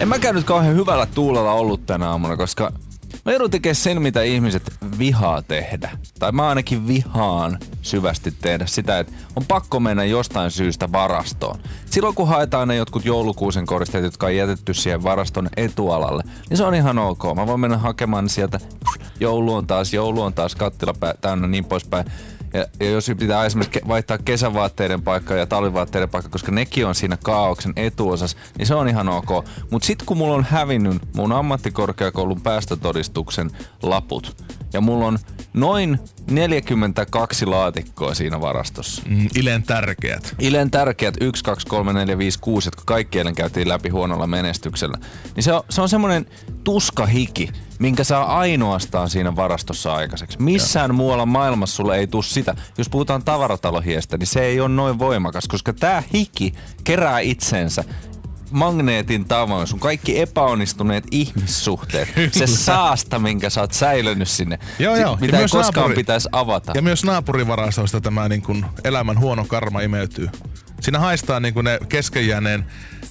En mäkään nyt kauhean hyvällä tuulella ollut tänä aamuna, koska mä joudun tekemään sen, mitä ihmiset vihaa tehdä. Tai mä ainakin vihaan syvästi tehdä sitä, että on pakko mennä jostain syystä varastoon. Silloin kun haetaan ne jotkut joulukuusen koristeet, jotka on jätetty siihen varaston etualalle, niin se on ihan ok. Mä voin mennä hakemaan sieltä, joulu on taas, joulu on taas, kattila täynnä niin poispäin. Ja, ja jos pitää esimerkiksi vaihtaa kesävaatteiden paikka ja talvivaatteiden paikka, koska nekin on siinä kaauksen etuosassa, niin se on ihan ok. Mutta sitten kun mulla on hävinnyt mun ammattikorkeakoulun päästötodistuksen laput, ja mulla on noin 42 laatikkoa siinä varastossa. Mm, Ilen tärkeät. Ilen tärkeät 1, 2, 3, 4, 5, 6, jotka kaikki eilen käytiin läpi huonolla menestyksellä. Niin se on, se on semmoinen tuskahiki, minkä saa ainoastaan siinä varastossa aikaiseksi. Missään muualla maailmassa sulle ei tule sitä. Jos puhutaan tavaratalohiestä, niin se ei ole noin voimakas, koska tämä hiki kerää itsensä magneetin tavoin, sun kaikki epäonnistuneet ihmissuhteet, se saasta, minkä sä oot säilynyt sinne, joo, joo. mitä ei koskaan naapuri, pitäisi avata. Ja myös naapurivarastoista tämä niin kun elämän huono karma imeytyy. Siinä haistaa niin ne keskenjääneen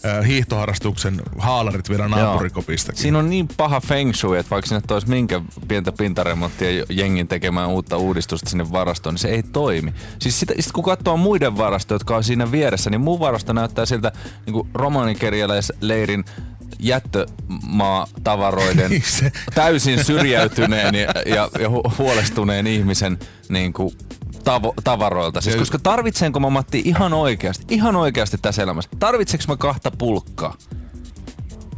äh, hiihtoharrastuksen haalarit vielä naapurikopistakin. Siinä on niin paha feng shui, että vaikka sinne toisi minkä pientä pintaremonttia jengin tekemään uutta uudistusta sinne varastoon, niin se ei toimi. Siis sitä, sit kun katsoo muiden varastoja, jotka on siinä vieressä, niin mun varasto näyttää siltä niin romanikerjäläisleirin jättömaatavaroiden niin täysin syrjäytyneen ja, ja, ja huolestuneen ihmisen niin kuin tavo- tavaroilta. Siis, koska tarvitsenko mä Matti ihan oikeasti, ihan oikeasti tässä elämässä, tarvitsenko mä kahta pulkkaa?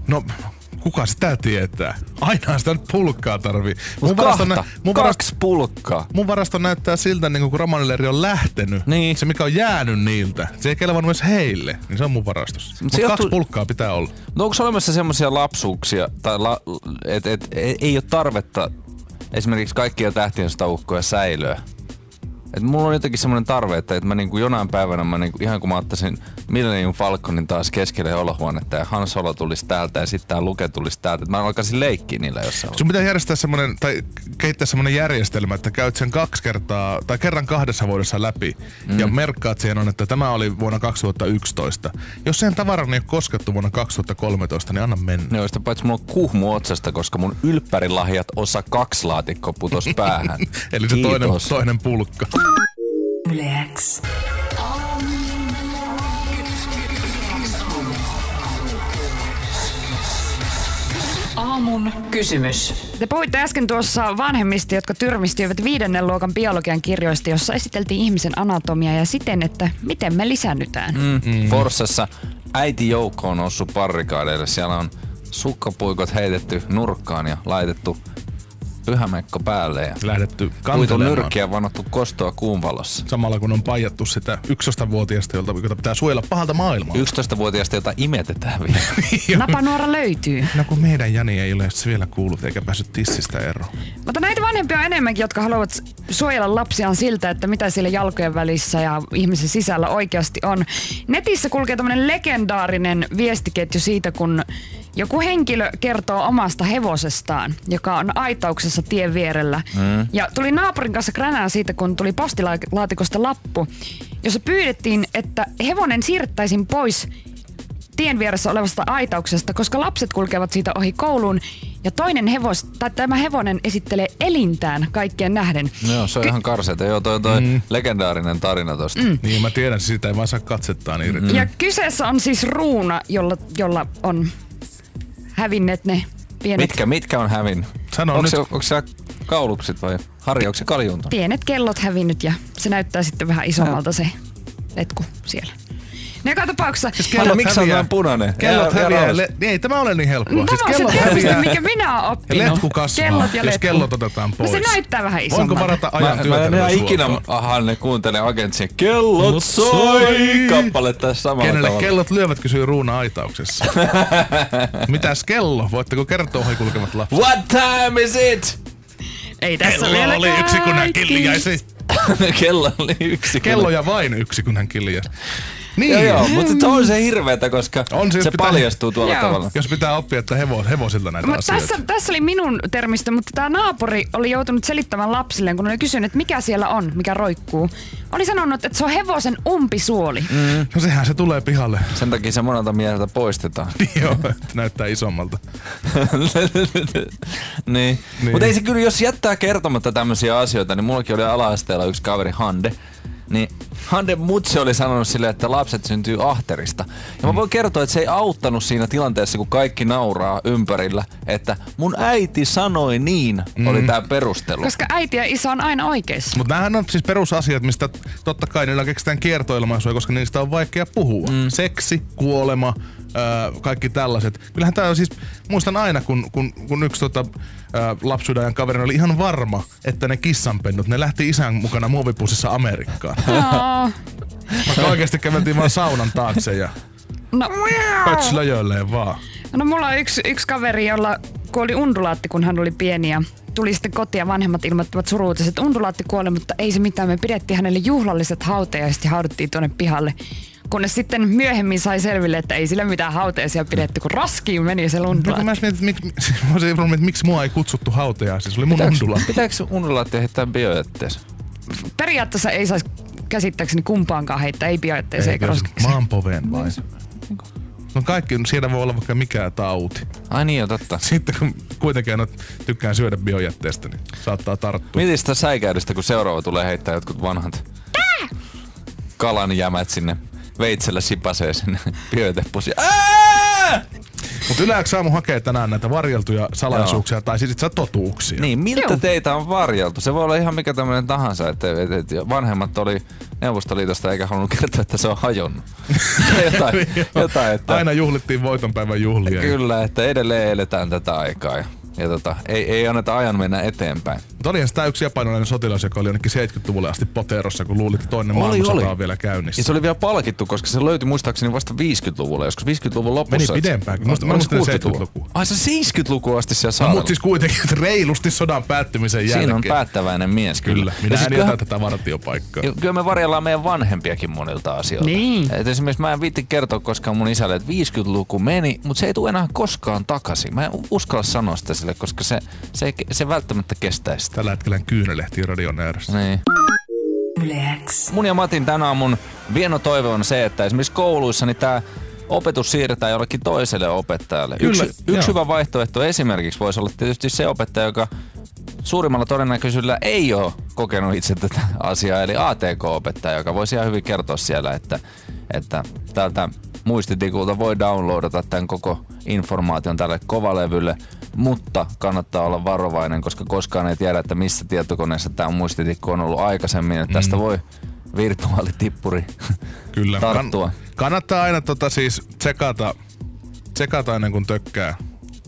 No, kuka sitä tietää? Aina sitä nyt pulkkaa tarvii. Mun kahta, nä- mun kaksi varasto, pulkkaa. Mun varasto näyttää siltä, niin kun Romanileri on lähtenyt. Niin. Se, mikä on jäänyt niiltä, se ei kelevannut myös heille. Niin se on mun varastossa. Mutta Mut kaksi pulkkaa pitää olla. No onko olemassa semmoisia lapsuuksia, tai la, että et, et, ei ole tarvetta esimerkiksi kaikkia tähtien ukkoja säilöä? Et mulla on jotenkin semmoinen tarve, että, että mä niinku jonain päivänä, mä niinku, ihan kun mä ottaisin Millennium Falconin taas keskelle olohuonetta ja Han Solo tulisi täältä ja sitten tää Luke tulisi täältä, että mä alkaisin leikkiä niillä jossain. Sun pitää järjestää semmoinen, tai kehittää semmoinen järjestelmä, että käyt sen kaksi kertaa, tai kerran kahdessa vuodessa läpi mm. ja merkkaat siihen on, että tämä oli vuonna 2011. Jos sen tavaran ei ole koskettu vuonna 2013, niin anna mennä. Joo, sitä paitsi mulla on kuhmu otsasta, koska mun ylppärilahjat osa kaksi laatikko putos päähän. Eli se toinen, toinen pulkka. Yleäks. Aamun kysymys. Te puhuitte äsken tuossa vanhemmista, jotka tyrmistyivät viidennen luokan biologian kirjoista, jossa esiteltiin ihmisen anatomia ja siten, että miten me lisännytään. Mm. Mm. Forssassa äiti Joukko on noussut parrikaadeille. Siellä on sukkapuikot heitetty nurkkaan ja laitettu pyhämekko päälle ja lähdetty kantelemaan. nyrkkiä vannottu kostoa kuun valossa. Samalla kun on paijattu sitä 11-vuotiaasta, jolta, jota pitää suojella pahalta maailmaa. 11-vuotiaasta, jota imetetään vielä. Napanuora löytyy. No kun meidän Jani ei ole vielä kuullut eikä päässyt tissistä eroon. Mutta näitä vanhempia on enemmänkin, jotka haluavat suojella lapsiaan siltä, että mitä siellä jalkojen välissä ja ihmisen sisällä oikeasti on. Netissä kulkee tämmöinen legendaarinen viestiketju siitä, kun joku henkilö kertoo omasta hevosestaan, joka on aitauksessa tien vierellä. Mm. Ja tuli naapurin kanssa kränää siitä, kun tuli postilaatikosta lappu, jossa pyydettiin, että hevonen siirrettäisiin pois tien vieressä olevasta aitauksesta, koska lapset kulkevat siitä ohi kouluun ja toinen hevos, tai tämä hevonen esittelee elintään kaikkien nähden. Joo, se on Ky- ihan karseita. Joo, toi, toi mm. legendaarinen tarina tosta. Mm. Niin, mä tiedän, siitä ei vaan saa katsettaan irti. Mm. Ja kyseessä on siis ruuna, jolla, jolla on hävinneet ne pienet... Mitkä, mitkä on hävinnyt? Sano onko, nyt. Se, onko se kaulukset vai Harri, onko se kaljunta? Pienet kellot hävinnyt ja se näyttää sitten vähän isommalta se letku siellä. Ne joka tapauksessa... Siis kellot miksi on näin punainen? Kellot ja, häviää. Le- ei, tämä ole niin helppoa. No, siis kellot on se häviää. mikä minä oon oppinut. Letku kasvaa, kellot ja jos letku. kellot otetaan pois. No se näyttää vähän isommalta. Voinko varata ajan mä, Mä en ikinä, aha, ne kuuntelee agentsia. Kellot soi! Kappale tässä samalla Kenelle tavalla. kellot lyövät, kysyy Ruuna Aitauksessa. Mitäs kello? Voitteko kertoa ohi kulkevat lapset? What time is it? Ei tässä Kello oli yksi, kun hän kiljaisi. Kello oli yksi. Kello ja vain yksi, kun hän kiljaisi. Niin. Joo, joo, mutta se on se hirveetä, koska On se, se pitää- paljastuu tuolla Joo. tavalla. Jos pitää oppia, että hevo, hevosilta näitä Mut asioita. tässä, tässä oli minun termistö, mutta tämä naapuri oli joutunut selittämään lapsille, kun oli kysynyt, että mikä siellä on, mikä roikkuu. Oli sanonut, että se on hevosen umpisuoli. Mm. No sehän se tulee pihalle. Sen takia se monelta mieheltä poistetaan. Joo, että näyttää isommalta. niin. niin. Niin. Mutta ei se kyllä, jos jättää kertomatta tämmöisiä asioita, niin mullakin oli ala-asteella yksi kaveri Hande. Niin Hande mutsi oli sanonut sille, että lapset syntyy ahterista. Ja mä voin kertoa, että se ei auttanut siinä tilanteessa, kun kaikki nauraa ympärillä, että mun äiti sanoi niin, oli tää perustelu. Koska äiti ja isä on aina oikeassa. Mutta nämähän on siis perusasiat, mistä totta kai niillä keksitään kiertoilmaisuja, koska niistä on vaikea puhua. Mm. Seksi, kuolema, öö, kaikki tällaiset. Kyllähän tämä on siis, muistan aina, kun, kun, kun yksi tota, öö, kaveri oli ihan varma, että ne kissanpennut, ne lähti isän mukana muovipussissa Amerikkaan. No, Vaikka oikeasti käveltiin vaan saunan taakse ja no, pötslöjöilleen vaan. no mulla on yksi, yksi kaveri, jolla kuoli undulaatti, kun hän oli pieni ja tuli sitten kotiin ja vanhemmat ilmoittivat suruutisesti, että undulaatti kuoli, mutta ei se mitään. Me pidettiin hänelle juhlalliset hautajaiset ja hauduttiin tuonne pihalle. Kunnes sitten myöhemmin sai selville, että ei sillä mitään hautajaisia pidetty, kun raskiin meni se No, undulaatti. mä mietin, että miksi, mä olisin varma, että miksi mua ei kutsuttu hautajaisiin. Se oli mun undula. Pitääkö undulaatti heittää biojätteessä? Periaatteessa ei saisi käsittääkseni kumpaankaan heittää, ei biojätteeseen eikä roskikseen. Maanpoveen vai? No kaikki, siellä voi olla vaikka mikä tauti. Ai niin jo, totta. Sitten kun kuitenkin aina tykkään syödä biojätteestä, niin saattaa tarttua. Mietin sitä säikäydystä, kun seuraava tulee heittää jotkut vanhat kalan jämät sinne veitsellä sipasee sinne biojätepussi. Ää! Mutta Yleensä aamu hakee tänään näitä varjeltuja salaisuuksia Joo. tai siis itse totuuksia. Niin, miltä Joo. teitä on varjeltu? Se voi olla ihan mikä tämmöinen tahansa, että, että, että vanhemmat oli Neuvostoliitosta eikä halunnut kertoa, että se on hajonnut. jotain, jotain, että Aina juhlittiin voitonpäivän juhlia. kyllä, että edelleen eletään tätä aikaa ja, ja tota, ei, ei anneta ajan mennä eteenpäin. Mutta olihan sitä yksi japanilainen sotilas, joka oli jonnekin 70-luvulle asti poterossa, kun luulit, että toinen maailmansota oli. on vielä käynnissä. Ja se oli vielä palkittu, koska se löytyi muistaakseni vasta 50-luvulla, joskus 50-luvun lopussa. Meni. Musta- mä Oliko muistan 60-luvulla? 70-lukua. Ai se 70-lukua asti siellä No, saarella. mutta siis kuitenkin että reilusti sodan päättymisen jälkeen. Siinä on päättäväinen mies kyllä. Kyllä, Ja minä siis en jätä tätä vartiopaikkaa. Ja Kyllä me varjellaan meidän vanhempiakin monilta asioilta. Niin. Et esimerkiksi mä en viitti kertoa koskaan mun isälle, että 50-luku meni, mutta se ei tule enää koskaan takaisin. Mä en uskalla sanoa sitä sille, koska se, se, ei, se välttämättä kestäisi sitä. Tällä hetkellä kyynelehti radion ääressä. Niin. Mun ja Matin tänä aamun vieno toive on se, että esimerkiksi kouluissa niin tämä opetus siirretään jollekin toiselle opettajalle. Kyllä, yksi, yksi hyvä vaihtoehto esimerkiksi voisi olla tietysti se opettaja, joka suurimmalla todennäköisyydellä ei ole kokenut itse tätä asiaa, eli ATK-opettaja, joka voisi ihan hyvin kertoa siellä, että, että tältä muistitikulta voi downloadata tämän koko informaation tälle kovalevylle, mutta kannattaa olla varovainen, koska koskaan ei tiedä, että missä tietokoneessa tämä muistitikku on ollut aikaisemmin, että tästä voi virtuaalitippuri Kyllä. tarttua. kannattaa aina tota siis tsekata, tsekata ennen kuin tökkää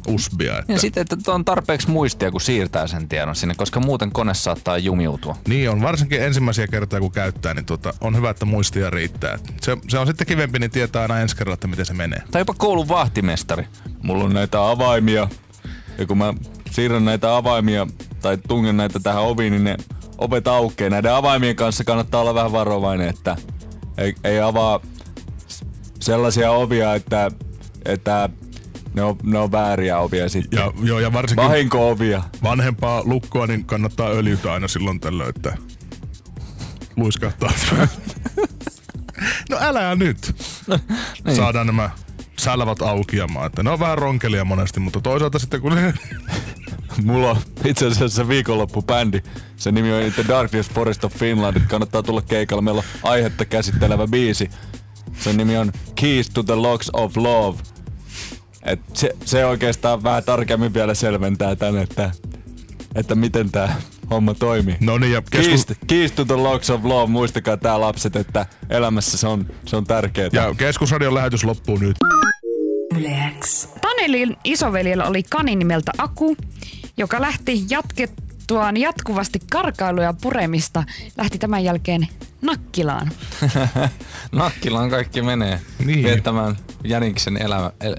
usbia. Että Ja sitten, että on tarpeeksi muistia, kun siirtää sen tiedon sinne, koska muuten kone saattaa jumiutua. Niin on, varsinkin ensimmäisiä kertoja kun käyttää, niin tota, on hyvä, että muistia riittää. Se, se on sitten kivempi, niin tietää aina ensi kerralla, että miten se menee. Tai jopa koulun vahtimestari. Mulla on näitä avaimia. Ja kun mä siirrän näitä avaimia tai tungen näitä tähän oviin, niin ne ovet aukeaa. Näiden avaimien kanssa kannattaa olla vähän varovainen, että ei, ei avaa sellaisia ovia, että, että ne, on, ne on vääriä ovia sitten. Ja, joo, ja varsinkin Vahinko-ovia. vanhempaa lukkoa, niin kannattaa öljytä aina silloin tällöin, että luiskahtaa. no älä nyt. niin. Saadaan nämä sälvät aukiamaan. Että ne on vähän ronkelia monesti, mutta toisaalta sitten kun. Mulla on itse asiassa viikonloppubändi. Se nimi on The Darkest Forest of Finland. Kannattaa tulla keikalla. Meillä on aihetta käsittelevä biisi. Sen nimi on Keys to the Locks of Love. Et se, se oikeastaan vähän tarkemmin vielä selventää tän, että, että miten tää homma toimii. No niin, ja Keys, keskus... keys to the Locks of Love. Muistakaa tää lapset, että elämässä se on, se on tärkeää. Ja keskusradion lähetys loppuu nyt. Yle X. Tanelin isoveljellä oli kani nimeltä Aku, joka lähti jatkettuaan jatkuvasti karkailuja puremista, lähti tämän jälkeen Nakkilaan. Nakkilaan kaikki menee Niin. viettämään Jäniksen elämä, el,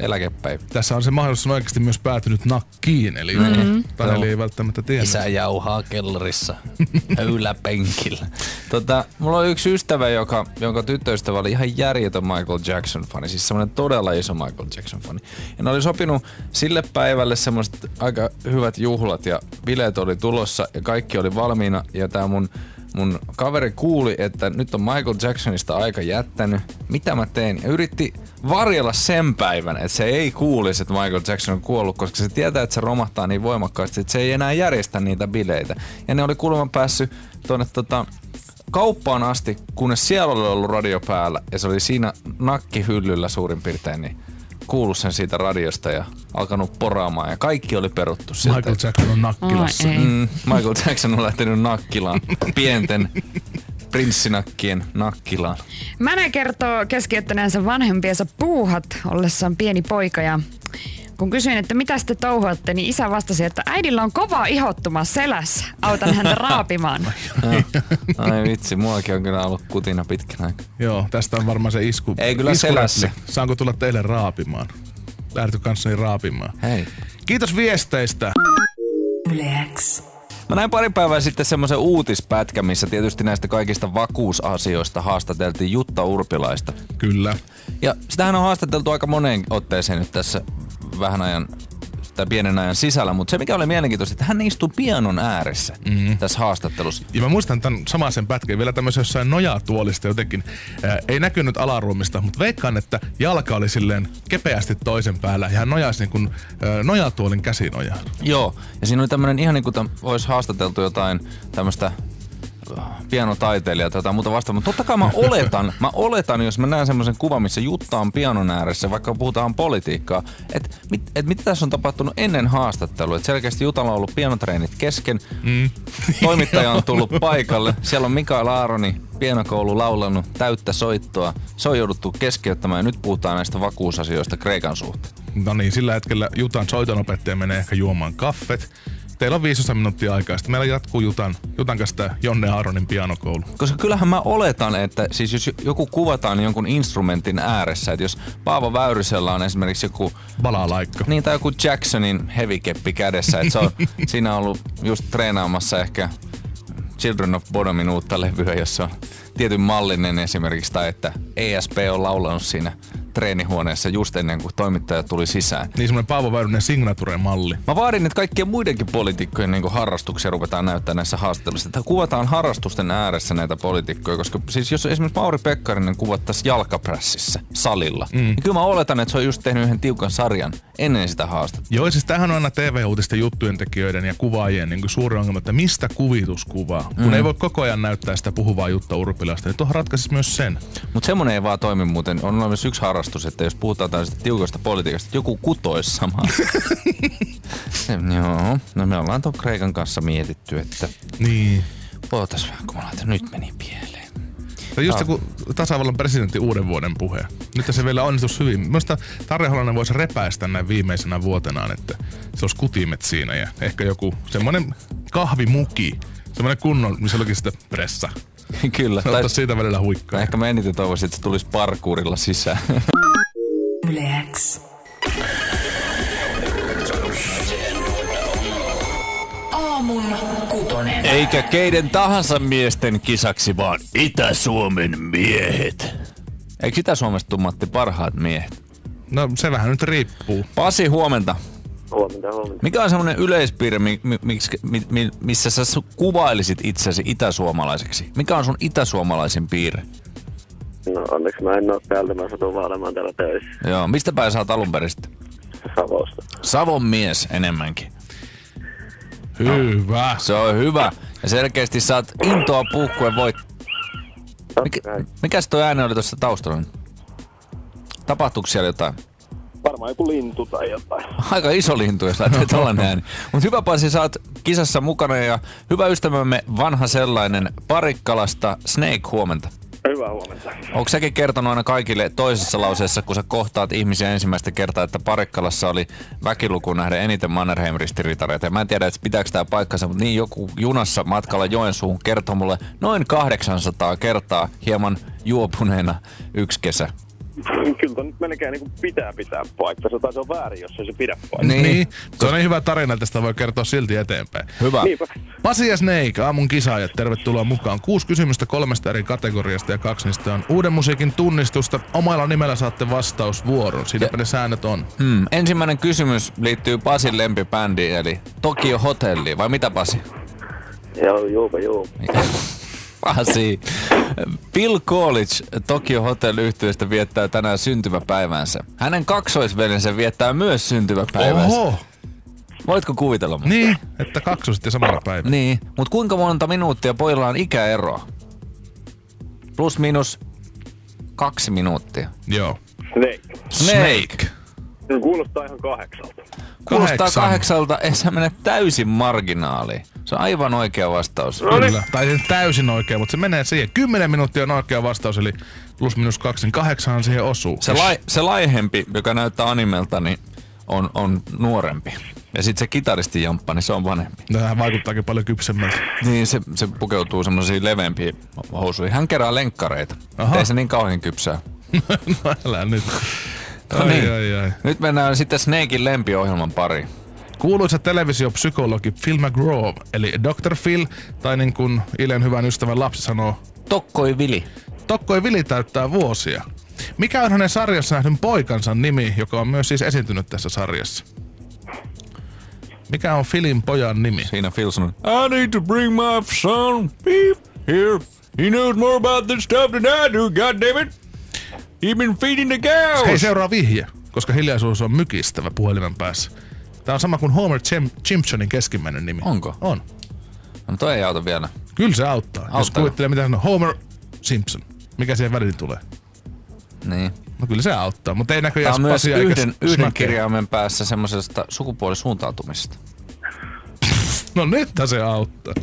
eläkepäivä. Tässä on se mahdollisuus on oikeasti myös päätynyt nakkiin, eli mm-hmm. Taneli ei välttämättä tiedä. Isä jauhaa kellarissa yläpenkillä. Tota, mulla on yksi ystävä, joka, jonka tyttöystävä oli ihan järjetön Michael Jackson-fani. Siis semmoinen todella iso Michael Jackson-fani. Ja ne oli sopinut sille päivälle semmoiset aika hyvät juhlat ja bileet oli tulossa ja kaikki oli valmiina. Ja tää mun mun kaveri kuuli, että nyt on Michael Jacksonista aika jättänyt. Mitä mä teen? Ja yritti varjella sen päivän, että se ei kuulisi, että Michael Jackson on kuollut, koska se tietää, että se romahtaa niin voimakkaasti, että se ei enää järjestä niitä bileitä. Ja ne oli kuulemma päässyt tuonne tota, kauppaan asti, kunnes siellä oli ollut radio päällä ja se oli siinä nakkihyllyllä suurin piirtein, niin kuullut sen siitä radiosta ja alkanut poraamaan ja kaikki oli peruttu siltä. Michael Jackson on nakkilassa. Ei. Mm, Michael Jackson on lähtenyt nakkilaan. Pienten prinssinakkien nakkilaan. Mänä kertoo keskeyttäneensä vanhempiensa puuhat ollessaan pieni poika ja kun kysyin, että mitä te touhuatte, niin isä vastasi, että äidillä on kova ihottuma selässä. Autan häntä raapimaan. Ai vitsi, muakin on kyllä ollut kutina pitkän aikaa. Joo, tästä on varmaan se isku. Ei kyllä iskuräpli. selässä. Saanko tulla teille raapimaan? Lähdetkö kanssani raapimaan? Hei. Kiitos viesteistä. Yle X. Mä näin pari päivää sitten semmoisen uutispätkä, missä tietysti näistä kaikista vakuusasioista haastateltiin Jutta Urpilaista. Kyllä. Ja sitähän on haastateltu aika moneen otteeseen nyt tässä vähän ajan tai pienen ajan sisällä, mutta se mikä oli mielenkiintoista, että hän istuu pianon ääressä mm-hmm. tässä haastattelussa. Ja mä muistan tämän samaisen pätkän vielä tämmöisen jossain nojatuolista jotenkin. Ää, ei näkynyt alaruumista, mutta veikkaan, että jalka oli silleen kepeästi toisen päällä ja hän nojasi niin kuin, ää, nojatuolin käsinojaan. Joo, ja siinä oli tämmöinen ihan niin kuin olisi haastateltu jotain tämmöistä pianotaiteilijaa tai muuta vastaan, mutta totta kai mä oletan, mä oletan, jos mä näen semmoisen kuvan, missä Jutta on pianon ääressä, vaikka puhutaan politiikkaa, että mit, et mitä tässä on tapahtunut ennen haastattelua. Että selkeästi Jutalla on ollut pianotreenit kesken, mm. toimittaja on tullut paikalle, siellä on Mikael Aaroni, pienokoulu laulanut täyttä soittoa. Se on jouduttu keskeyttämään ja nyt puhutaan näistä vakuusasioista Kreikan suhteen. No niin, sillä hetkellä Jutan soitonopettaja menee ehkä juomaan kaffet. Teillä on 15 minuuttia aikaa. Sitten meillä jatkuu Jutan, Jutan kanssa tämä Jonne Aaronin pianokoulu. Koska kyllähän mä oletan, että siis jos joku kuvataan jonkun instrumentin ääressä, että jos Paavo Väyrysellä on esimerkiksi joku, Balalaikka. niin tai joku Jacksonin hevikeppi kädessä, että se on siinä on ollut just treenaamassa ehkä Children of Bodomin uutta levyä, jossa on tietyn mallinen esimerkiksi, tai että ESP on laulanut siinä treenihuoneessa just ennen kuin toimittaja tuli sisään. Niin semmoinen Paavo Väyrynen signature-malli. Mä vaadin, että kaikkien muidenkin poliitikkojen niin harrastuksia ruvetaan näyttää näissä haastatteluissa. Että kuvataan harrastusten ääressä näitä poliitikkoja, koska siis jos esimerkiksi Mauri Pekkarinen kuvattaisi jalkaprässissä salilla, mm. niin kyllä mä oletan, että se on just tehnyt yhden tiukan sarjan ennen sitä haastattelua. Joo, siis tämähän on aina TV-uutisten juttujen tekijöiden ja kuvaajien niin suuri ongelma, että mistä kuvitus kuvaa. Kun ei voi koko ajan näyttää sitä puhuvaa Jutta Urpilasta, niin tuohon ratkaisisi myös sen. Mutta semmonen ei vaan toimi muuten. On myös yksi harrastus, että jos puhutaan tällaisesta tiukasta politiikasta, joku kutoisi samaan. Se, joo, no me ollaan tuon Kreikan kanssa mietitty, että Niin. ootas vähän, kun mä laitan, nyt meni pieleen. On just joku tasavallan presidentin uuden vuoden puhe. Nyt se vielä onnistus hyvin. Minusta Tarja Holonen voisi repäistä näin viimeisenä vuotenaan, että se olisi kutimet siinä ja ehkä joku semmoinen kahvimuki. Semmoinen kunnon, missä olikin sitä pressa. Kyllä. Se ottaa siitä välillä huikkaa. Ehkä mä eniten toivoisin, että se tulisi parkuurilla sisään. Yle X. Aamun kutonen. Eikä keiden tahansa miesten kisaksi, vaan Itä-Suomen miehet. Eikö Itä-Suomesta tuu Matti parhaat miehet? No se vähän nyt riippuu. Pasi, huomenta. Huomenta, huomenta. Mikä on semmoinen yleispiirre, mi, mi, miksi- mi, mi, missä sä kuvailisit itsesi itäsuomalaiseksi? Mikä on sun itäsuomalaisin piirre? No onneksi mä en oo täältä, mä satun vaan olemaan täällä töissä Joo, mistä päin sä oot alun perin sitten? Savosta. Savon mies enemmänkin. Hyvä. Se on hyvä. Ja selkeästi saat intoa puhkuen voit. Kai. mikäs toi ääni oli tuossa taustalla? Tapahtuuko siellä jotain? Varmaan joku lintu tai jotain. Aika iso lintu, jos lähtee tollanen ääni. Mutta hyvä Pasi, sä oot kisassa mukana ja hyvä ystävämme vanha sellainen Parikkalasta Snake huomenta. Hyvää huomenta. Onko säkin kertonut aina kaikille toisessa lauseessa, kun sä kohtaat ihmisiä ensimmäistä kertaa, että Parikkalassa oli väkilukuun nähden eniten Mannerheim-ristiriitareita. Ja mä en tiedä, että pitääkö tämä paikkansa, mutta niin joku junassa matkalla Joensuuhun kertoi mulle noin 800 kertaa hieman juopuneena yksi kesä. Kyllä ton nyt melkein niin pitää pitää paikkansa, tai se on väärin, jos ei se pidä paikkansa. Niin. Niin. Se on niin hyvä tarina, että sitä voi kertoa silti eteenpäin. Hyvä. Niinpä. Pasi ja Snake, aamun kisaajat, tervetuloa mukaan. Kuusi kysymystä kolmesta eri kategoriasta ja kaksi niistä on uuden musiikin tunnistusta. Omalla nimellä saatte vastausvuoron. Siinäpä ne säännöt on. Hmm. Ensimmäinen kysymys liittyy Pasin lempibändiin, eli Tokio Hotelli. Vai mitä Pasi? Joo, juupa, juu. Pasi. Bill College Tokyo Hotel yhtiöstä viettää tänään syntymäpäivänsä. Hänen kaksoisveljensä viettää myös syntymäpäivänsä. Oho! Voitko kuvitella mun? Niin, että kaksi on sitten samana päivänä. Niin, mutta kuinka monta minuuttia pojilla on ikäeroa? Plus minus kaksi minuuttia. Joo. Snake. Snake. Se kuulostaa ihan kahdeksalta. Kuulostaa Kahdeksan. kahdeksalta, ei se mene täysin marginaaliin. Se on aivan oikea vastaus. Kyllä. Tai ei täysin oikein, mutta se menee siihen. Kymmenen minuuttia on oikea vastaus, eli plus minus kaksi, niin kahdeksan siihen osuu. Se, lai, se laihempi, joka näyttää animelta, niin on, on nuorempi. Ja sitten se kitaristi jamppa, niin se on vanhempi. Tähän vaikuttaakin paljon kypsemmältä. Niin, se, se pukeutuu semmoisiin leveämpiin housuihin. Hän kerää lenkkareita. Aha. Ei se niin kauhean kypsää. no älä nyt. No Ai, niin. ai, ai. Nyt mennään sitten Snakein lempiohjelman pariin. Kuuluisa televisiopsykologi Phil McGraw, eli Dr. Phil, tai niin kuin Ilen hyvän ystävän lapsi sanoo, Tokkoi Vili. Tokkoi Vili täyttää vuosia. Mikä on hänen sarjassa nähdyn poikansa nimi, joka on myös siis esiintynyt tässä sarjassa? Mikä on Philin pojan nimi? Siinä Phil sanoi, I need to bring my son Beep here. He knows more about this stuff than I do, goddammit. He's been feeding the cows. Hei, seuraa vihje, koska hiljaisuus on mykistävä puhelimen päässä. Tämä on sama kuin Homer Simpsonin keskimmäinen nimi. Onko? On. No toi ei auta vielä. Kyllä se auttaa. Jos Auttaa. kuvittelee, mitä sanoo Homer Simpson. Mikä siihen väliin tulee? Niin. No kyllä se auttaa, mutta ei Tämä näköjään on myös yhden, yhden kirjaimen päässä semmoisesta sukupuolisuuntautumisesta. No nyt se auttaa.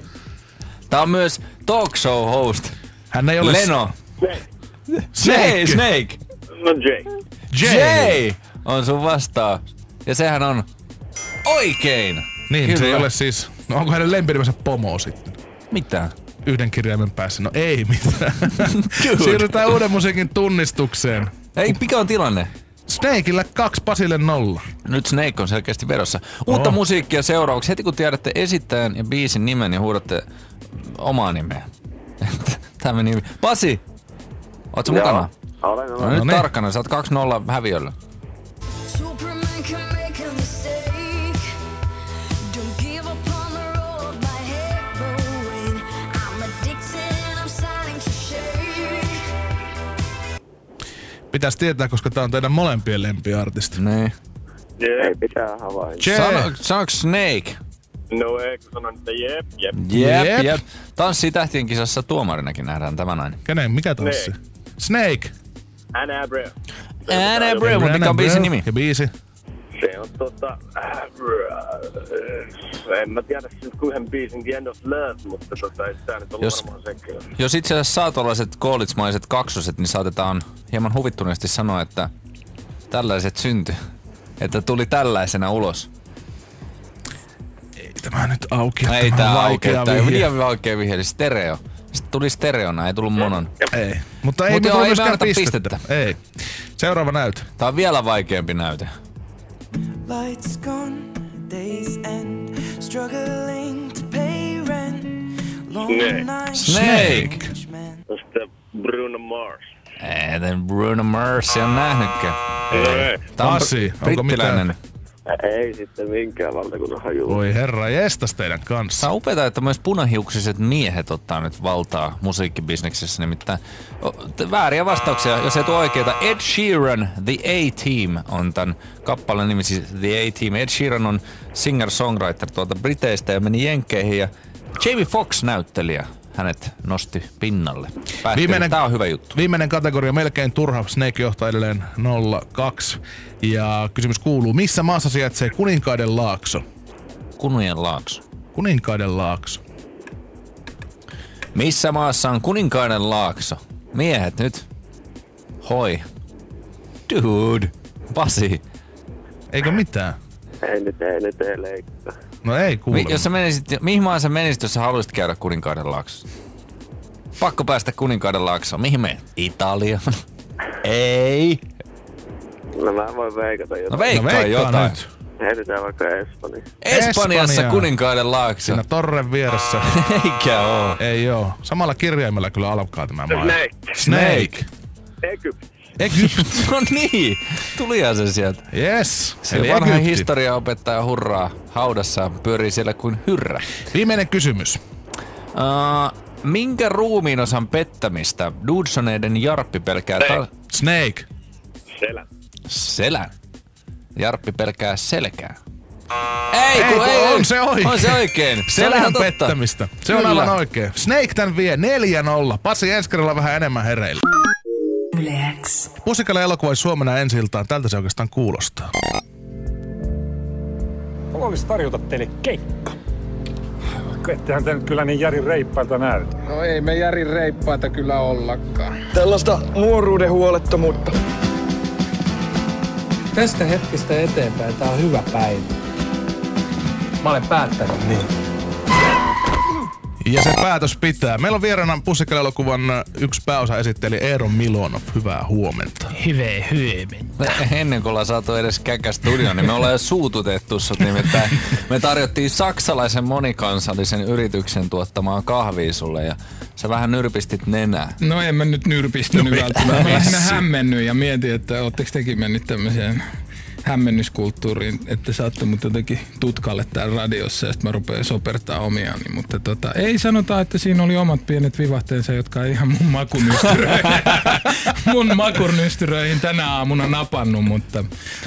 Tämä on myös talk show host. Hän ei ole... Leno. Snake. Snake. Snake. No Jay. Jay. Jay on sun vastaus. Ja sehän on oikein. Niin, Kyllä. se ei ole siis... No onko hänen lempinimensä Pomo sitten? Mitä? Yhden kirjaimen päässä. No ei mitään. Siirrytään uuden musiikin tunnistukseen. Ei, mikä on tilanne? Snakeillä kaksi Pasille nolla. Nyt Snake on selkeästi vedossa. Uutta Oh. musiikkia seuraavaksi. Heti kun tiedätte esittäjän ja biisin nimen, niin huudatte omaa nimeä. Tämä meni. Pasi! Ootko mukana? Olen, No, olen. nyt niin. tarkkana, sä oot 2-0 häviöllä. Pitäisi tietää, koska tää on teidän molempien lempiartisti. Niin. Ei pitää havaintoa. Jay. Sano, sanoks Snake? No ei, kun sanon, että jep, jep. Jep, Jep. jep. Tanssii tähtien kisassa tuomarinakin nähdään tämä nainen. Kenen? Mikä tanssi? Snake. Snake. Anna Abreu. Anna Abreu, mutta mikä on biisin nimi? Ja biisi. Se on tota... En mä tiedä siis kuinka biisin The End of Love, mutta tota ei tää nyt ollut Jos- varmaan sekin. Jos itse asiassa saa tuollaiset koolitsmaiset kaksoset, niin saatetaan hieman huvittuneesti sanoa, että tällaiset synty. Että tuli tällaisena ulos. Ei tämä nyt auki. Ei Tämä on aukeaa. Tää ei vihje. liian vaikea vihje. Stereo. Tuli stereona, ei tullut monon. Ei. Mutta ei Mut me joo, ei anneta pistettä. Ei. Seuraava näytö. Tää on vielä vaikeampi näyte. Lights gone, days end, struggling to pay rent. Long Snake. Snake. No sitten Bruno Mars. Ei, Bruno Mars on nähnytkään. No ei. Tää on onko mitään? Ei sitten minkään valtakunnan hajua. Voi herra jestas teidän kanssa. Tää on upeeta, että myös punahiuksiset miehet ottaa nyt valtaa musiikkibisneksessä. Nimittäin o, t- vääriä vastauksia, jos ei tule oikeita. Ed Sheeran, The A-Team on tämän kappaleen nimi, siis The A-Team. Ed Sheeran on singer-songwriter tuolta Briteistä ja meni Jenkkeihin ja Jamie Foxx näyttelijä hänet nosti pinnalle. Päätteli, Viimeinen- Tää on hyvä juttu. Viimeinen kategoria melkein turha. Snake johtaa edelleen 0-2. Ja kysymys kuuluu, missä maassa sijaitsee Kuninkaiden laakso? Kunujen laakso. Kuninkaiden laakso. Missä maassa on Kuninkaiden laakso? Miehet nyt. Hoi. Dude. Pasi. Eikö mitään? Ei nyt, ei nyt, ei leikkaa. No ei kuule. Mi- jos sä menisit, mihin maan sä menisit, jos sä haluaisit käydä Kuninkaiden laaksossa? Pakko päästä Kuninkaiden laaksoon. Mihin me? Italia. ei. No mä voin veikata No jotain. veikkaa veikkaa jotain. nyt. Heitetään vaikka Espanja. Espanjassa Espanja. Kuninkaiden laakso. Siinä torren vieressä. Eikä oo. Ei oo. Samalla kirjaimella kyllä alkaa tämä maa. Snake. Snake. Egypti. Egypt. No niin, tulihan se sieltä. Yes. Se Eli vanha Egypti. historiaopettaja hurraa haudassa pyörii siellä kuin hyrrä. Viimeinen kysymys. Uh, minkä ruumiin osan pettämistä Dudsoneiden Jarppi pelkää ta- Snake. Selän. selän? Jarppi pelkää selkää. Ei, Ei, kun on se oikein. On se oikein. Selän pettämistä. Se on aivan oikein. Snake tän vie 4-0. Pasi ensi kerralla vähän enemmän hereillä. X. Pusikalle elokuva Suomena ensi iltaan. Tältä se oikeastaan kuulostaa. Olisi tarjota teille keikka. Ettehän te nyt kyllä niin Jari reippailta näytä. No ei me Jari reippaita kyllä ollakaan. Tällaista nuoruuden huolettomuutta. Tästä hetkestä eteenpäin tää on hyvä päivä. Mä olen päättänyt niin. Ja se päätös pitää. Meillä on vieraana Pusikalle elokuvan yksi pääosa esitteli Eero Milonov. Hyvää huomenta. Hyvä hyömen. Ennen kuin ollaan saatu edes käkä studioon, niin me ollaan jo suututettu sut nimittäin. Me tarjottiin saksalaisen monikansallisen yrityksen tuottamaa kahvia sulle ja sä vähän nyrpistit nenää. No en mä nyt nyrpistynyt no, välttämättä. Mä lähinnä hämmennyt ja mietin, että ootteko tekin mennyt tämmöiseen hämmennyskulttuuriin, että saatte mut jotenkin tutkalle täällä radiossa ja sitten mä rupean sopertaa omiani. Mutta tota, ei sanota, että siinä oli omat pienet vivahteensa, jotka ei ihan mun makunystyröihin, mun makunystyröihin tänä aamuna napannut, mutta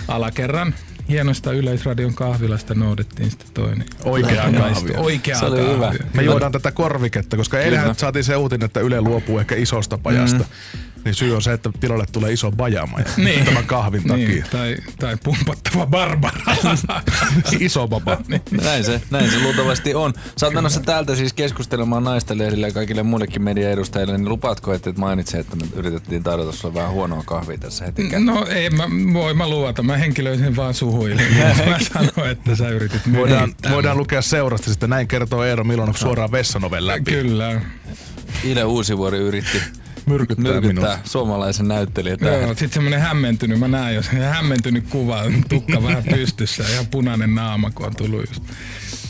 alakerran hienosta Yleisradion kahvilasta noudettiin sitten toinen. Oikeaa kahvia. Oikeaa Se oli hyvä. kahvia. Me juodaan tätä korviketta, koska eilenhän saatiin se uutinen, että Yle luopuu ehkä isosta pajasta. Mm. Niin syy on se, että tilalle tulee iso bajama ja Niin. tämän kahvin takia. Niin, tai, tai pumpattava Barbara. Iso baba. Näin se, näin se luultavasti on. Sä oot menossa täältä siis keskustelemaan naisten lehdille ja kaikille muillekin median edustajille, niin lupaatko, että et mainitse, että me yritettiin tarjota sulle vähän huonoa kahvia tässä heti No ei, mä, voi mä luvata. Mä henkilöisin vaan suhuille. mä sanoin, että sä yritit Voidaan, voidaan lukea seurasta sitten. Näin kertoo Eero Milonov suoraan Vessanoven läpi. Kyllä. Ile Uusivuori yritti Myrkyttää, myrkyttää minut. suomalaisen näyttelijän Joo, tähden. sit semmonen hämmentynyt, mä näen jo sen hämmentynyt kuva, tukka vähän pystyssä ja ihan punainen naama, kun on tullut just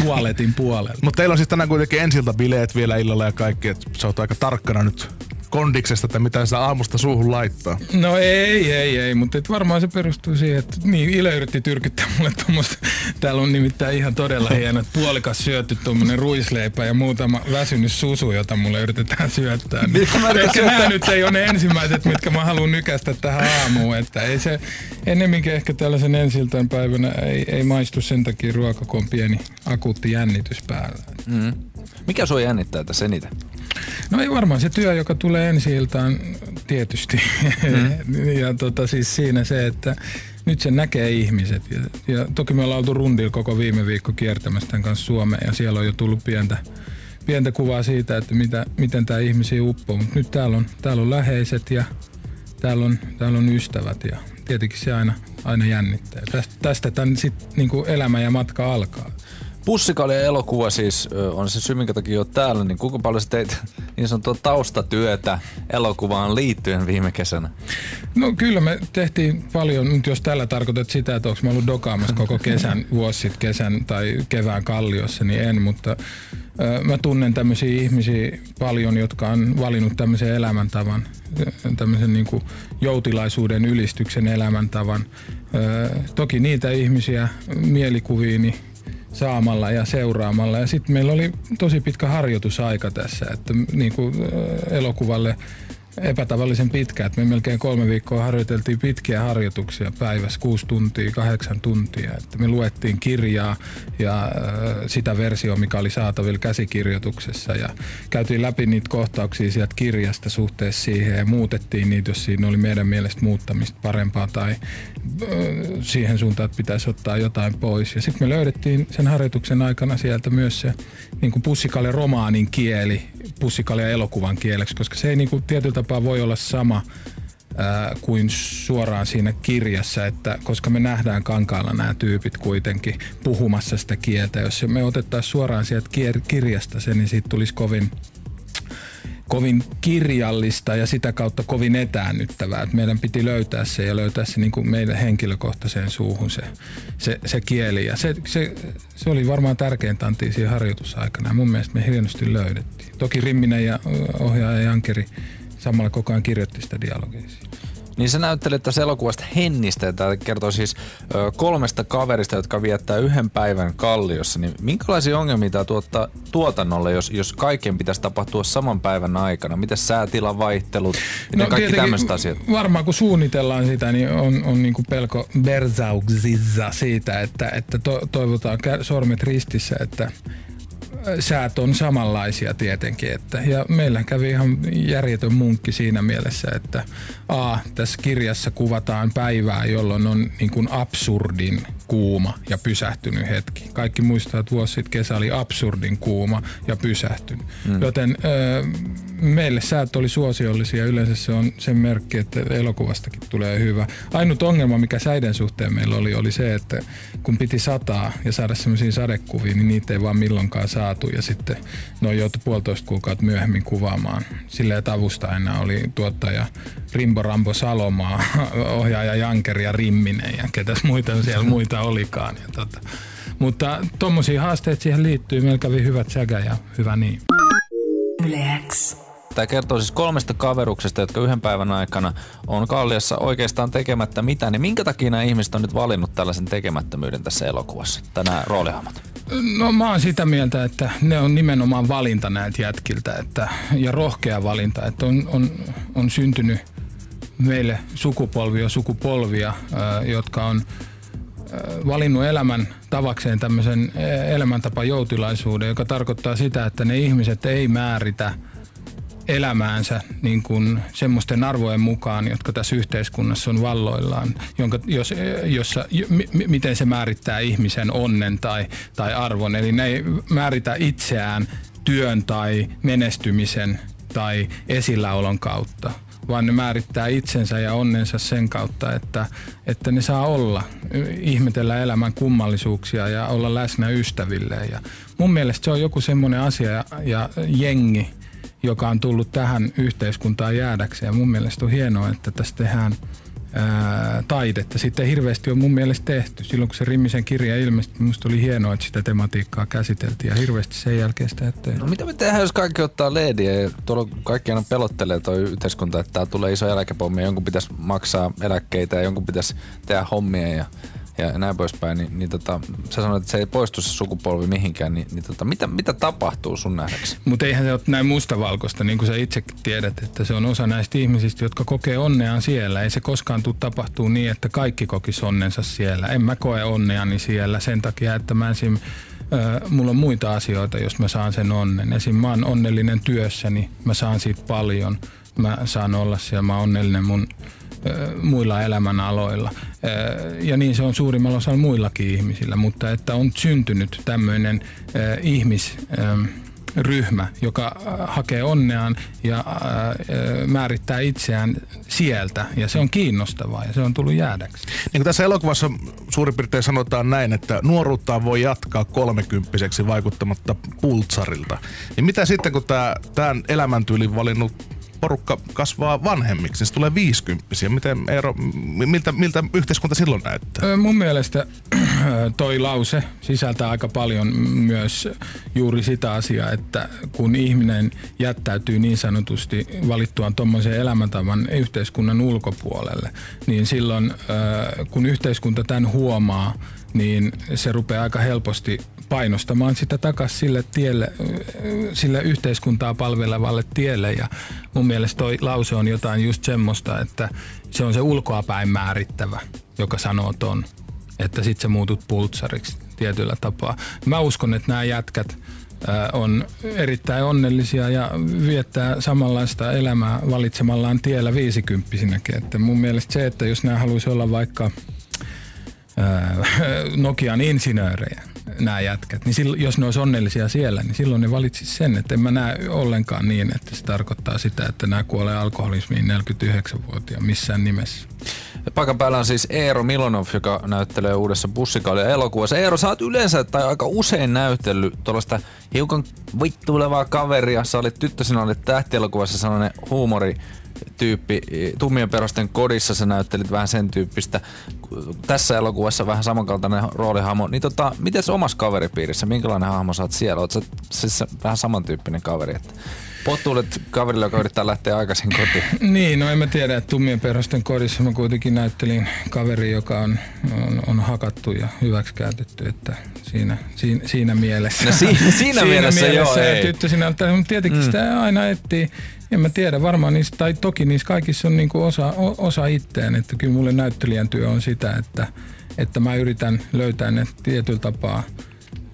tualetin puolelle. Mutta teillä on siis tänään kuitenkin ensiltä bileet vielä illalla ja kaikki, että sä oot aika tarkkana nyt kondiksesta, että mitä sä aamusta suuhun laittaa. No ei, ei, ei, mutta et varmaan se perustuu siihen, että niin Ile yritti tyrkyttää mulle tuommoista. Täällä on nimittäin ihan todella hienot puolikas syöty tuommoinen ruisleipä ja muutama väsynyt susu, jota mulle yritetään syöttää. Niin mä Ehkä nämä nyt ei ole ne ensimmäiset, mitkä mä haluan nykästä tähän aamuun. Että ei se ennemminkin ehkä tällaisen ensiltään päivänä ei, ei maistu sen takia ruoka, kun on pieni akuutti jännitys päällä. Mikä sua jännittää tässä eniten? No ei varmaan se työ, joka tulee ensi iltaan tietysti. Mm. ja tota, siis siinä se, että nyt se näkee ihmiset. Ja, ja toki me ollaan oltu rundilla koko viime viikko kiertämässä tämän kanssa Suomeen ja siellä on jo tullut pientä, pientä kuvaa siitä, että mitä, miten tämä ihmisiä uppoo. Mutta nyt täällä on, täällä on läheiset ja täällä on, täällä on ystävät ja tietenkin se aina, aina jännittää. Tästä, tästä tämän sit, niin elämä ja matka alkaa. Pussikali elokuva siis on se syy, minkä takia oot täällä, niin kuinka paljon sä teit niin sanottua taustatyötä elokuvaan liittyen viime kesänä? No kyllä me tehtiin paljon, nyt jos tällä tarkoitat sitä, että onko mä ollut dokaamassa koko kesän, vuosi sitten kesän tai kevään kalliossa, niin en, mutta ö, mä tunnen tämmöisiä ihmisiä paljon, jotka on valinnut tämmöisen elämäntavan, tämmöisen niin kuin joutilaisuuden ylistyksen elämäntavan. Ö, toki niitä ihmisiä mielikuviini saamalla ja seuraamalla. Ja sitten meillä oli tosi pitkä harjoitusaika tässä, että niin kuin elokuvalle epätavallisen pitkä, että me melkein kolme viikkoa harjoiteltiin pitkiä harjoituksia päivässä, kuusi tuntia, kahdeksan tuntia. Että me luettiin kirjaa ja sitä versiota, mikä oli saatavilla käsikirjoituksessa ja käytiin läpi niitä kohtauksia sieltä kirjasta suhteessa siihen ja muutettiin niitä, jos siinä oli meidän mielestä muuttamista parempaa tai siihen suuntaan, että pitäisi ottaa jotain pois. Ja sitten me löydettiin sen harjoituksen aikana sieltä myös se niin kuin pussikalle romaanin kieli, pussikalle elokuvan kieleksi, koska se ei niin kuin tietyllä tapaa voi olla sama ää, kuin suoraan siinä kirjassa, että koska me nähdään kankaalla nämä tyypit kuitenkin puhumassa sitä kieltä. Jos me otettaisiin suoraan sieltä kirjasta se, niin siitä tulisi kovin kovin kirjallista ja sitä kautta kovin etäännyttävää. Et meidän piti löytää se ja löytää se niin kuin meidän henkilökohtaiseen suuhun se, se, se kieli. Ja se, se, se oli varmaan tärkeintä antia siinä harjoitusaikana. Ja mun mielestä me hienosti löydettiin. Toki Rimminen ja ohjaaja Jankeri samalla koko ajan kirjoitti sitä dialogia. Niin sä näyttelet tässä elokuvasta Hennistä, tämä kertoo siis ö, kolmesta kaverista, jotka viettää yhden päivän kalliossa. Niin minkälaisia ongelmia tämä tuottaa tuotannolle, jos, jos kaiken pitäisi tapahtua saman päivän aikana? Miten säätilan vaihtelut, miten no, kaikki tämmöiset asiat? Varmaan kun suunnitellaan sitä, niin on, on niin kuin pelko berzauksissa siitä, että, että to, toivotaan sormet ristissä, että säät on samanlaisia tietenkin. Että, ja meillä kävi ihan järjetön munkki siinä mielessä, että A, tässä kirjassa kuvataan päivää, jolloin on niin kuin absurdin kuuma ja pysähtynyt hetki. Kaikki muistaa, että vuosi sitten kesä oli absurdin kuuma ja pysähtynyt. Mm. Joten ö, meille säät oli suosiollisia. Yleensä se on sen merkki, että elokuvastakin tulee hyvä. Ainut ongelma, mikä säiden suhteen meillä oli, oli se, että kun piti sataa ja saada semmoisia sadekuvia, niin niitä ei vaan milloinkaan saatu. Ja sitten ne on joutu puolitoista kuukautta myöhemmin kuvaamaan. Silleen, että avustajana oli tuottaja Rimbo Rambo Salomaa, ohjaaja Jankeri ja Rimminen ja ketäs muita siellä muita olikaan. Ja tota. Mutta tommosia haasteita siihen liittyy. Meillä kävi hyvät säkä ja hyvä niin. Yle X. Tämä kertoo siis kolmesta kaveruksesta, jotka yhden päivän aikana on Kalliossa oikeastaan tekemättä mitään. Niin minkä takia nämä ihmiset on nyt valinnut tällaisen tekemättömyyden tässä elokuvassa, nämä roolihahmot? No mä oon sitä mieltä, että ne on nimenomaan valinta näiltä jätkiltä että, ja rohkea valinta, että on, on, on syntynyt meille sukupolvia sukupolvia, jotka on valinnut elämän tavakseen tämmöisen ää, elämäntapa joutilaisuuden, joka tarkoittaa sitä, että ne ihmiset ei määritä elämäänsä niin kuin semmoisten arvojen mukaan, jotka tässä yhteiskunnassa on valloillaan, jonka, jos, jossa, m- miten se määrittää ihmisen onnen tai, tai arvon. Eli ne ei määritä itseään työn tai menestymisen tai esilläolon kautta, vaan ne määrittää itsensä ja onnensa sen kautta, että, että ne saa olla, ihmetellä elämän kummallisuuksia ja olla läsnä ystäville. Ja mun mielestä se on joku semmoinen asia ja, ja jengi, joka on tullut tähän yhteiskuntaan jäädäkseen. Mun mielestä on hienoa, että tässä tehdään taidetta. Sitten ei hirveästi on mun mielestä tehty. Silloin kun se Rimmisen kirja ilmestyi, minusta oli hienoa, että sitä tematiikkaa käsiteltiin ja hirveästi sen jälkeen sitä ettei. No mitä me tehdään, jos kaikki ottaa leediä ja tuolla kaikki aina pelottelee toi yhteiskunta, että tää tulee iso eläkepommi ja jonkun pitäisi maksaa eläkkeitä ja jonkun pitäisi tehdä hommia ja, ja näin poispäin, niin, niin tota, sä sanoit, että se ei poistu se sukupolvi mihinkään, niin, niin tota, mitä, mitä tapahtuu sun nähdäksi? Mutta eihän se ole näin mustavalkoista, niin kuin sä itse tiedät, että se on osa näistä ihmisistä, jotka kokee onneaan siellä. Ei se koskaan tule tapahtuu niin, että kaikki kokis onnensa siellä. En mä koe onneani siellä sen takia, että mä ö, mulla on muita asioita, jos mä saan sen onnen. Esim. mä oon onnellinen työssäni, mä saan siitä paljon. Mä saan olla siellä, mä oon onnellinen mun muilla elämänaloilla. Ja niin se on suurimmalla osalla muillakin ihmisillä, mutta että on syntynyt tämmöinen ihmis... ryhmä, joka hakee onneaan ja määrittää itseään sieltä. Ja se on kiinnostavaa ja se on tullut jäädäksi. Niin kuin tässä elokuvassa suurin piirtein sanotaan näin, että nuoruuttaan voi jatkaa kolmekymppiseksi vaikuttamatta pultsarilta. Niin mitä sitten, kun tämä tämän elämäntyylin valinnut porukka kasvaa vanhemmiksi, se tulee viisikymppisiä. Miten Eero, miltä, miltä yhteiskunta silloin näyttää? Mun mielestä toi lause sisältää aika paljon myös juuri sitä asiaa, että kun ihminen jättäytyy niin sanotusti valittuaan tuommoisen elämäntavan yhteiskunnan ulkopuolelle, niin silloin ö, kun yhteiskunta tämän huomaa, niin se rupeaa aika helposti painostamaan sitä takaisin sille tielle, sille yhteiskuntaa palvelevalle tielle. Ja mun mielestä toi lause on jotain just semmoista, että se on se ulkoapäin määrittävä, joka sanoo ton, että sit sä muutut pultsariksi tietyllä tapaa. Mä uskon, että nämä jätkät ö, on erittäin onnellisia ja viettää samanlaista elämää valitsemallaan tiellä viisikymppisinäkin. Että mun mielestä se, että jos nämä haluaisi olla vaikka ää, Nokian insinöörejä, nämä jätkät, niin silloin, jos ne olisi onnellisia siellä, niin silloin ne valitsis sen, että en mä näe ollenkaan niin, että se tarkoittaa sitä, että nämä kuolee alkoholismiin 49-vuotiaan missään nimessä. Paikan päällä on siis Eero Milonov, joka näyttelee uudessa bussikaulia elokuvassa. Eero, sä oot yleensä tai aika usein näytellyt tuollaista hiukan vittuilevaa kaveria. Sä olit tyttö, sinä olit tähtielokuvassa sellainen huumori tyyppi. Tummien perusten kodissa sä näyttelit vähän sen tyyppistä. Tässä elokuvassa vähän samankaltainen roolihahmo. Niin tota, mites omassa kaveripiirissä, minkälainen hahmo sä oot siellä? Oot sä siis vähän samantyyppinen kaveri? Että pottuulet kaverille, joka yrittää lähteä aikaisin kotiin. Niin, no en mä tiedä, että tummien perhosten kodissa mä kuitenkin näyttelin kaveri, joka on, on, on hakattu ja hyväksikäytetty, että siinä, siinä, siinä mielessä. No siinä- siinä mielessä joo, ja ei. tyttö sinä, mutta tietenkin mm. sitä aina etsii. En mä tiedä, varmaan niissä, tai toki niissä kaikissa on niinku osa, o, osa itteen, että kyllä mulle näyttelijän työ on sitä, että, että mä yritän löytää ne tietyllä tapaa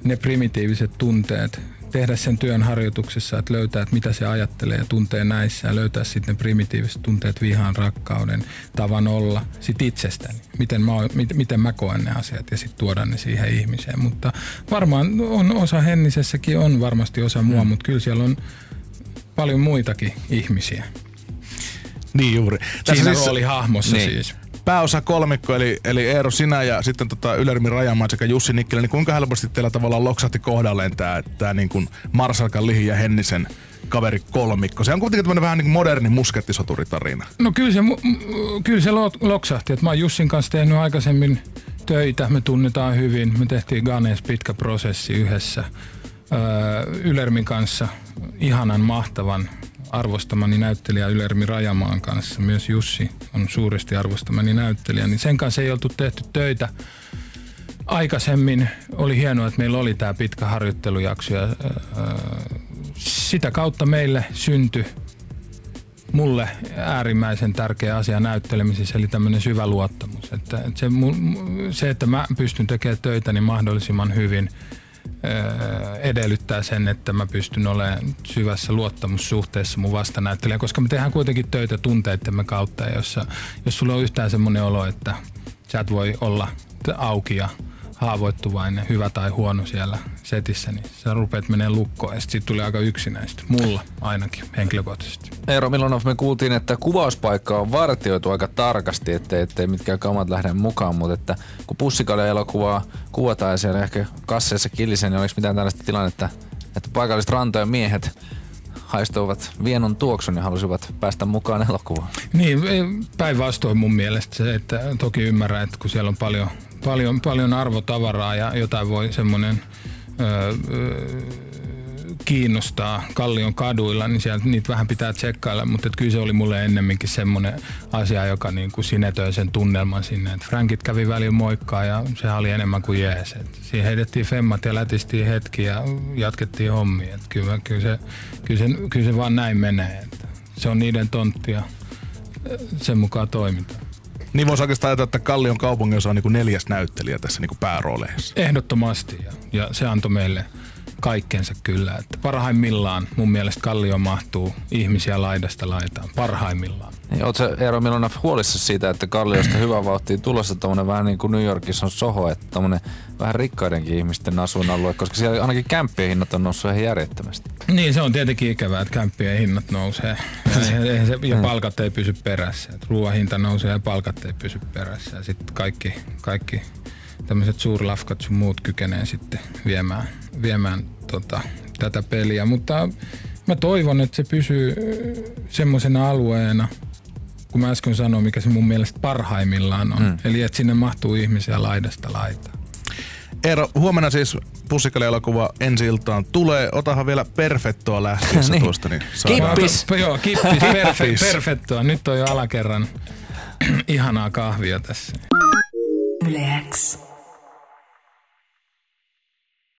ne primitiiviset tunteet, tehdä sen työn harjoituksessa, että löytää, että mitä se ajattelee ja tuntee näissä ja löytää sitten ne primitiiviset tunteet, vihan, rakkauden, tavan olla sit itsestäni. Miten mä, miten, mä koen ne asiat ja sitten tuoda ne siihen ihmiseen. Mutta varmaan on osa Hennisessäkin on varmasti osa mua, mutta kyllä siellä on paljon muitakin ihmisiä. Niin juuri. Siinä roolihahmossa niin. siis. pääosa kolmikko, eli, eli Eero sinä ja sitten tota Ylermi Rajamaa sekä Jussi Nikkilä, niin kuinka helposti teillä tavallaan loksahti kohdalleen tämä tää niin kuin Marsalkan Lihi ja Hennisen kaveri kolmikko? Se on kuitenkin tämmöinen vähän niin kuin moderni muskettisoturitarina. No kyllä se, kyllä se lo- loksahti. että mä oon Jussin kanssa tehnyt aikaisemmin töitä, me tunnetaan hyvin. Me tehtiin Ganes pitkä prosessi yhdessä Ylermin kanssa. Ihanan, mahtavan, arvostamani näyttelijä Ylermi Rajamaan kanssa. Myös Jussi on suuresti arvostamani näyttelijä. Niin sen kanssa ei oltu tehty töitä aikaisemmin. Oli hienoa, että meillä oli tämä pitkä harjoittelujakso. Ja, sitä kautta meille syntyi mulle äärimmäisen tärkeä asia näyttelemisessä, eli tämmöinen syvä luottamus. Että, se, se, että mä pystyn tekemään töitä niin mahdollisimman hyvin, edellyttää sen, että mä pystyn olemaan syvässä luottamussuhteessa mun vastanäyttelijä, koska me tehdään kuitenkin töitä tunteittemme kautta, ja jos, jos sulla on yhtään semmoinen olo, että sä et voi olla auki ja haavoittuvainen, hyvä tai huono siellä setissä, niin sä rupeat menee lukkoon ja sit siitä tulee aika yksinäistä. Mulla ainakin henkilökohtaisesti. Eero Milonov, me kuultiin, että kuvauspaikka on vartioitu aika tarkasti, ettei, ettei mitkään kamat lähde mukaan, mutta että kun pussikalia elokuvaa kuvataan ja siellä ehkä kasseissa kilisen, niin oliko mitään tällaista tilannetta, että paikalliset rantojen miehet haistoivat vienon tuoksun ja halusivat päästä mukaan elokuvaan. Niin, päinvastoin mun mielestä se, että toki ymmärrän, että kun siellä on paljon, paljon, paljon arvotavaraa ja jotain voi semmoinen kiinnostaa Kallion kaduilla, niin sieltä niitä vähän pitää tsekkailla, mutta kyllä se oli mulle ennemminkin semmoinen asia, joka niin kuin sinetöi sen tunnelman sinne. Et Frankit kävi välillä moikkaa ja sehän oli enemmän kuin jees. Et siinä heitettiin femmat ja lätistiin hetki ja jatkettiin hommia. Et kyllä, kyllä, se, kyllä, se, kyllä se vaan näin menee. Et se on niiden tonttia sen mukaan toiminta. Niin voisi oikeastaan ajatella, että Kallion kaupungissa on niin kuin neljäs näyttelijä tässä niin kuin päärooleissa. Ehdottomasti ja, ja se antoi meille kaikkensa kyllä. Että parhaimmillaan mun mielestä Kallio mahtuu ihmisiä laidasta laitaan. Parhaimmillaan. Niin, Oletko Eero Milonov huolissa siitä, että Kalliosta hyvä vauhtia tulossa tommonen vähän niin kuin New Yorkissa on Soho, että tommonen vähän rikkaidenkin ihmisten asuinalue, koska siellä ainakin kämppien hinnat on noussut ihan järjettömästi. Niin, se on tietenkin ikävää, että kämppien hinnat nousee ja, eihän se, ja palkat ei pysy perässä. Ruoan hinta nousee ja palkat ei pysy perässä. Ja sitten kaikki, kaikki tämmöiset suurlafkat sun muut kykenee sitten viemään, viemään tota, tätä peliä. Mutta mä toivon, että se pysyy semmoisena alueena, kun mä äsken sanoin, mikä se mun mielestä parhaimmillaan on. Mm. Eli että sinne mahtuu ihmisiä laidasta laitaan. Eero, huomenna siis pussikali-elokuva ensi iltaan tulee. Otahan vielä perfettoa lähtiessä Niin. tuosta. Niin saadaan- Kippis. Joo, kippis, perfe, Kippis. perfettoa. Nyt on jo alakerran ihanaa kahvia tässä. Yle X.